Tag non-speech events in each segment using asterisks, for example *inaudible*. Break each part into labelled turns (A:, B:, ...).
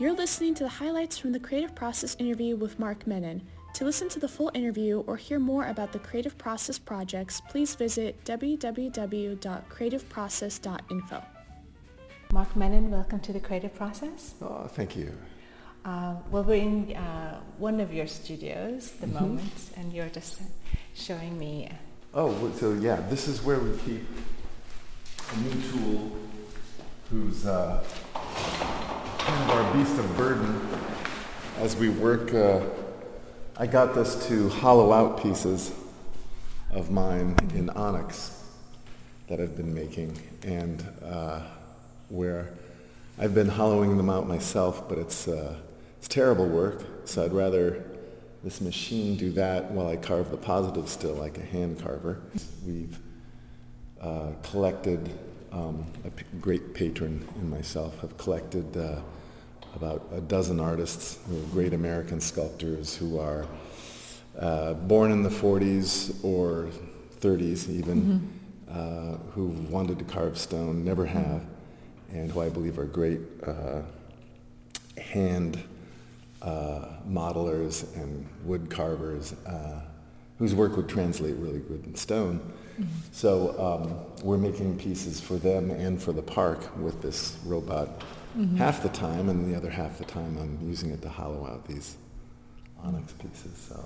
A: You're listening to the highlights from the Creative Process interview with Mark Mennin. To listen to the full interview or hear more about the Creative Process projects, please visit www.creativeprocess.info. Mark Mennin, welcome to the Creative Process.
B: Oh, thank you.
A: Uh, well, we're in uh, one of your studios, at the mm-hmm. moment, and you're just showing me.
B: Oh, so yeah, this is where we keep a new tool who's uh, kind of our beast of burden as we work. Uh, I got this to hollow out pieces of mine in onyx that I've been making, and uh, where I've been hollowing them out myself, but it's uh, it's terrible work. So I'd rather this machine do that while I carve the positive still like a hand carver. We've uh, collected um, a p- great patron and myself have collected uh, about a dozen artists, who are great American sculptors who are uh, born in the 40s or 30s even, mm-hmm. uh, who wanted to carve stone, never mm-hmm. have, and who I believe are great uh, hand uh, modelers and wood carvers uh, whose work would translate really good in stone. Mm-hmm. So um, we're making pieces for them and for the park with this robot mm-hmm. half the time, and the other half the time I'm using it to hollow out these onyx pieces. So.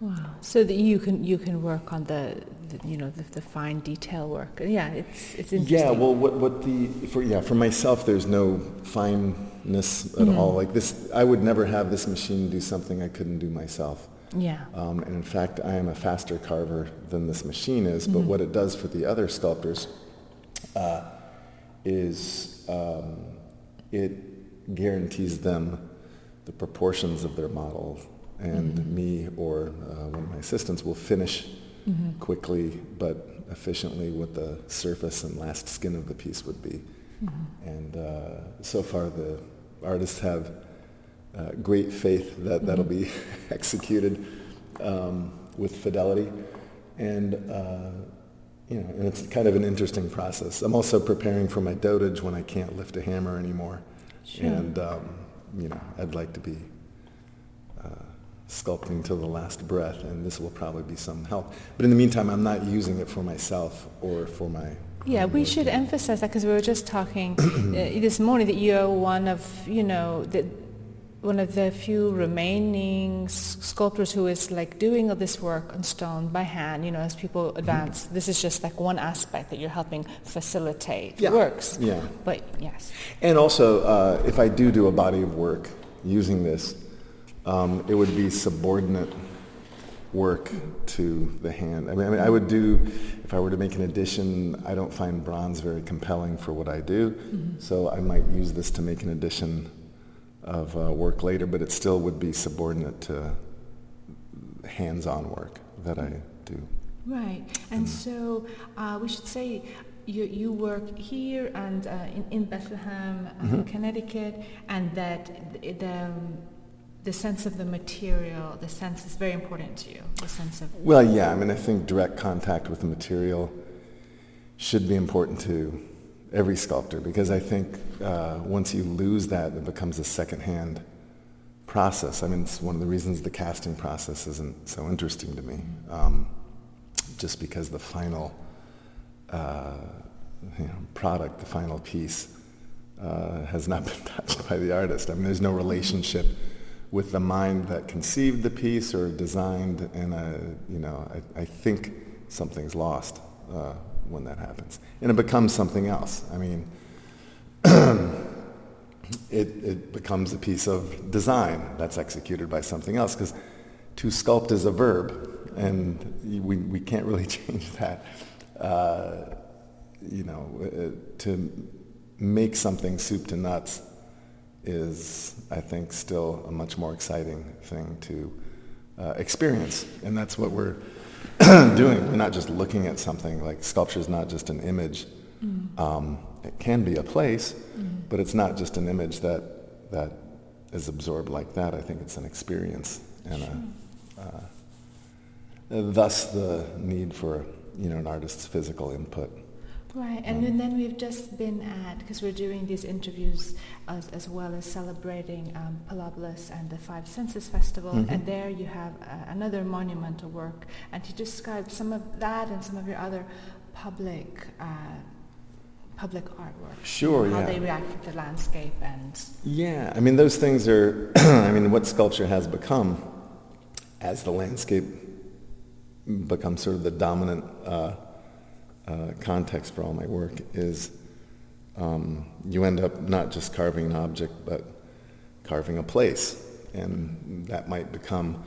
A: Wow! So that you can you can work on the, the you know the, the, fine detail work. Yeah, it's it's interesting.
B: Yeah. Well, what what the for yeah for myself, there's no fineness at mm-hmm. all. Like this, I would never have this machine do something I couldn't do myself.
A: Yeah.
B: Um, and in fact, I am a faster carver than this machine is. But mm-hmm. what it does for the other sculptors uh, is um, it guarantees them the proportions of their model, and mm-hmm. me or uh, one of my assistants will finish mm-hmm. quickly but efficiently what the surface and last skin of the piece would be. Mm-hmm. And uh, so far, the artists have uh, great faith that that'll mm-hmm. be *laughs* executed um, with fidelity. And uh, you know, and it's kind of an interesting process. I'm also preparing for my dotage when I can't lift a hammer anymore, sure. and um, you know, I'd like to be uh, sculpting till the last breath, and this will probably be some help. But in the meantime, I'm not using it for myself or for my.
A: Yeah, we should emphasize that because we were just talking *clears throat* uh, this morning that you're one of, you know, that one of the few remaining sculptors who is like doing all this work on stone by hand, you know, as people advance. Mm-hmm. This is just like one aspect that you're helping facilitate
B: yeah.
A: works.
B: Yeah.
A: But yes.
B: And also, uh, if I do do a body of work using this, um, it would be subordinate work to the hand. I mean, I mean, I would do, if I were to make an addition, I don't find bronze very compelling for what I do, mm-hmm. so I might use this to make an addition of uh, work later, but it still would be subordinate to hands-on work that I do.
A: Right, and mm. so uh, we should say you, you work here and uh, in, in Bethlehem, uh, mm-hmm. Connecticut, and that the, the, the sense of the material, the sense is very important to you. The sense of
B: well, yeah. I mean, I think direct contact with the material should be important to every sculptor because I think uh, once you lose that, it becomes a secondhand process. I mean, it's one of the reasons the casting process isn't so interesting to me, um, just because the final uh, you know, product, the final piece, uh, has not *laughs* been touched by the artist. I mean, there's no relationship with the mind that conceived the piece or designed, and you know, I, I think something's lost uh, when that happens. And it becomes something else. I mean, *clears throat* it, it becomes a piece of design that's executed by something else because to sculpt is a verb, and we, we can't really *laughs* change that. Uh, you know, uh, to make something soup to nuts is, I think, still a much more exciting thing to uh, experience, and that's what we're *clears throat* doing. We're not just looking at something like sculpture is not just an image. Mm. Um, it can be a place, mm. but it's not just an image that that is absorbed like that. I think it's an experience, and sure. a, uh, thus the need for you know an artist's physical input.
A: Right, and um, then we've just been at, because we're doing these interviews as, as well as celebrating um, Palopolis and the Five Senses Festival, mm-hmm. and there you have uh, another monumental work, and to describe some of that and some of your other public uh, public artwork.
B: Sure, yeah.
A: how
B: yeah.
A: they react to the landscape and.
B: Yeah, I mean those things are. *clears throat* I mean what sculpture has become, as the landscape becomes sort of the dominant uh, uh, context for all my work is. Um, you end up not just carving an object, but carving a place, and that might become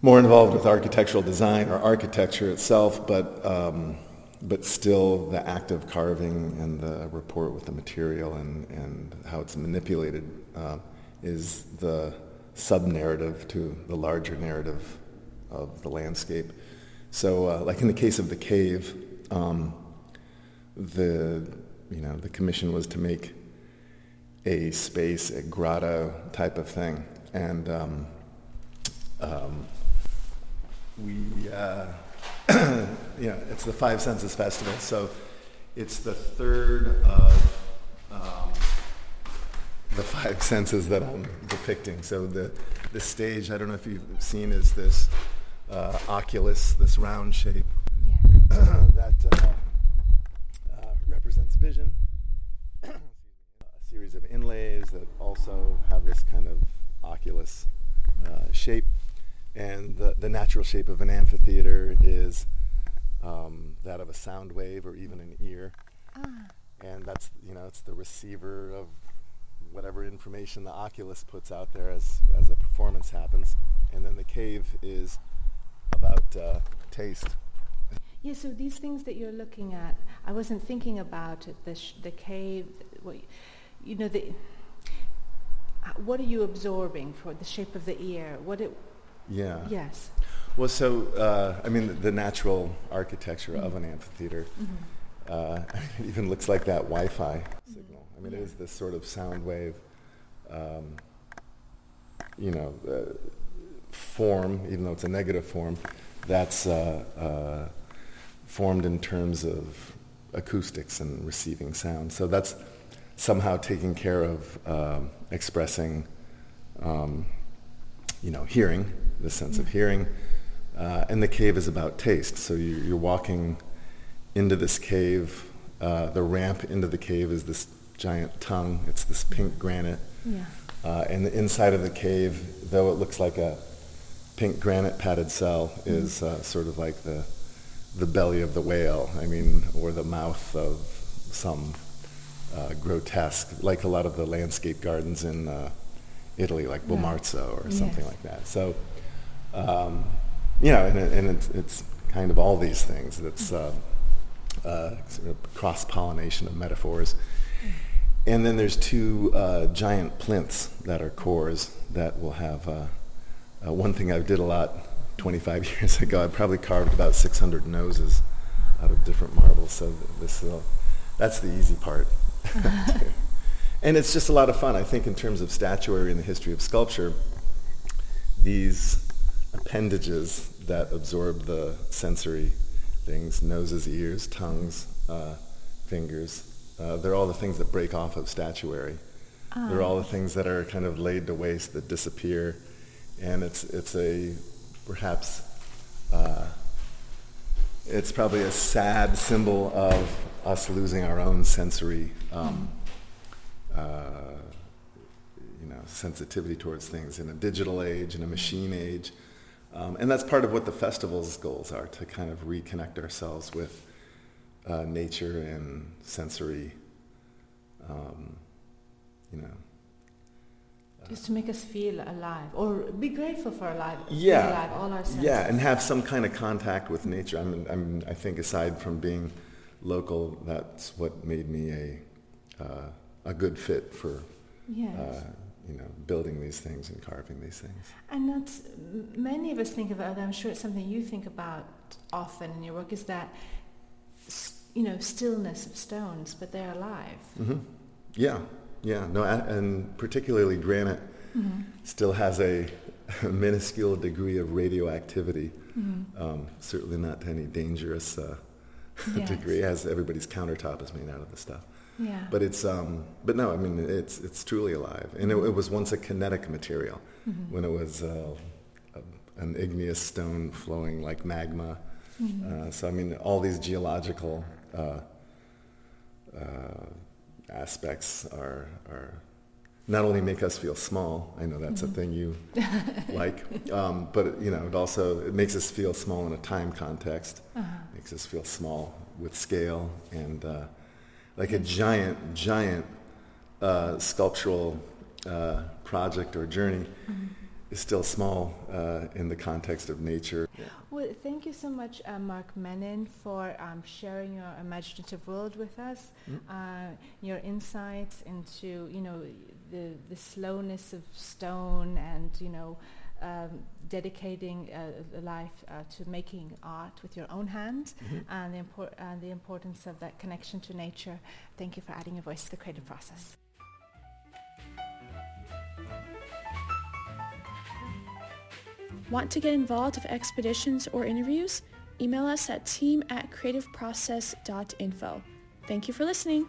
B: more involved with architectural design or architecture itself, but um, but still the act of carving and the rapport with the material and, and how it's manipulated uh, is the sub-narrative to the larger narrative of the landscape. So uh, like in the case of the cave, um, the, you know, the commission was to make a space, a grotto type of thing. And um, um, we, uh, *coughs* yeah, it's the Five Senses Festival. So it's the third of um, the five *laughs* senses that I'm depicting. So the, the stage, I don't know if you've seen, is this uh, oculus, this round shape *coughs* that uh, uh, represents vision. *coughs* a series of inlays that also have this kind of oculus uh, shape. And the, the natural shape of an amphitheater is um, that of a sound wave or even an ear. Ah. And that's, you know, it's the receiver of whatever information the oculus puts out there as, as a performance happens. And then the cave is about uh, taste.
A: Yeah, so these things that you're looking at, I wasn't thinking about it, the, sh- the cave, what, you know, the, what are you absorbing for the shape of the ear? What it,
B: yeah.
A: Yes.
B: Well, so uh, I mean, the, the natural architecture mm-hmm. of an amphitheater mm-hmm. uh, *laughs* it even looks like that Wi-Fi mm-hmm. signal. I mean, yeah. it is this sort of sound wave, um, you know, uh, form, even though it's a negative form, that's uh, uh, formed in terms of acoustics and receiving sound. So that's somehow taking care of um, expressing, um, you know, hearing the sense of hearing. Uh, and the cave is about taste. So you, you're walking into this cave. Uh, the ramp into the cave is this giant tongue. It's this pink granite. Yeah. Uh, and the inside of the cave, though it looks like a pink granite padded cell, mm-hmm. is uh, sort of like the the belly of the whale. I mean, or the mouth of some uh, grotesque, like a lot of the landscape gardens in uh, Italy, like Bomarzo or something like that. So um, you know, and, and it's, it's, kind of all these things. That's uh, uh, sort of cross pollination of metaphors. And then there's two uh, giant plinths that are cores that will have uh, uh, one thing I did a lot 25 *laughs* years ago. I probably carved about 600 noses out of different marbles. So this that's the easy part. *laughs* *laughs* and it's just a lot of fun. I think in terms of statuary and the history of sculpture, these appendages that absorb the sensory things, noses, ears, tongues, uh, fingers. Uh, they're all the things that break off of statuary. Oh. They're all the things that are kind of laid to waste, that disappear. And it's, it's a, perhaps, uh, it's probably a sad symbol of us losing our own sensory um, uh, you know, sensitivity towards things in a digital age, in a machine age. Um, and that's part of what the festival's goals are, to kind of reconnect ourselves with uh, nature and sensory, um.
A: Just to make us feel alive, or be grateful for alive,
B: yeah,
A: alive, all our senses.
B: Yeah, and have some kind of contact with nature. I mean, I, mean, I think aside from being local, that's what made me a, uh, a good fit for
A: yes. Uh,
B: you know, building these things and carving these things.
A: And that's, many of us think about, I'm sure it's something you think about often in your work, is that, you know, stillness of stones, but they're alive.
B: Mm-hmm. Yeah, yeah. No, and particularly granite mm-hmm. still has a, a, *laughs* minuscule degree of radioactivity. Mm-hmm. Um, certainly not to any dangerous uh, *laughs*
A: Yes.
B: degree, as everybody's countertop is made out of the stuff.
A: Yeah.
B: But it's, um, but no, I mean, it's it's truly alive, and it, it was once a kinetic material
A: Mm-hmm.
B: when it was uh, a, an igneous stone flowing like magma.
A: Mm-hmm.
B: Uh, so I mean, all these geological uh, uh, aspects are are not only make us feel small. I know that's
A: Mm-hmm.
B: a thing you *laughs* like, um, but you know, it also it makes us feel small in a time context.
A: Uh-huh.
B: Makes us feel small with scale and uh, like a giant, giant uh, sculptural uh, project or journey
A: Mm-hmm.
B: Is still small uh, in the context of nature.
A: Well, thank you so much, uh, Mark Mennin, for um, sharing your imaginative world with us, uh, your insights into, you know, the, the slowness of stone and, you know, um, dedicating uh, life uh, to making art with your own hand and, the impor- and the importance of that connection to nature. Thank you for adding your voice to the creative process.
C: Want to get involved with expeditions or interviews? Email us at team at creativeprocess.info. Thank you for listening.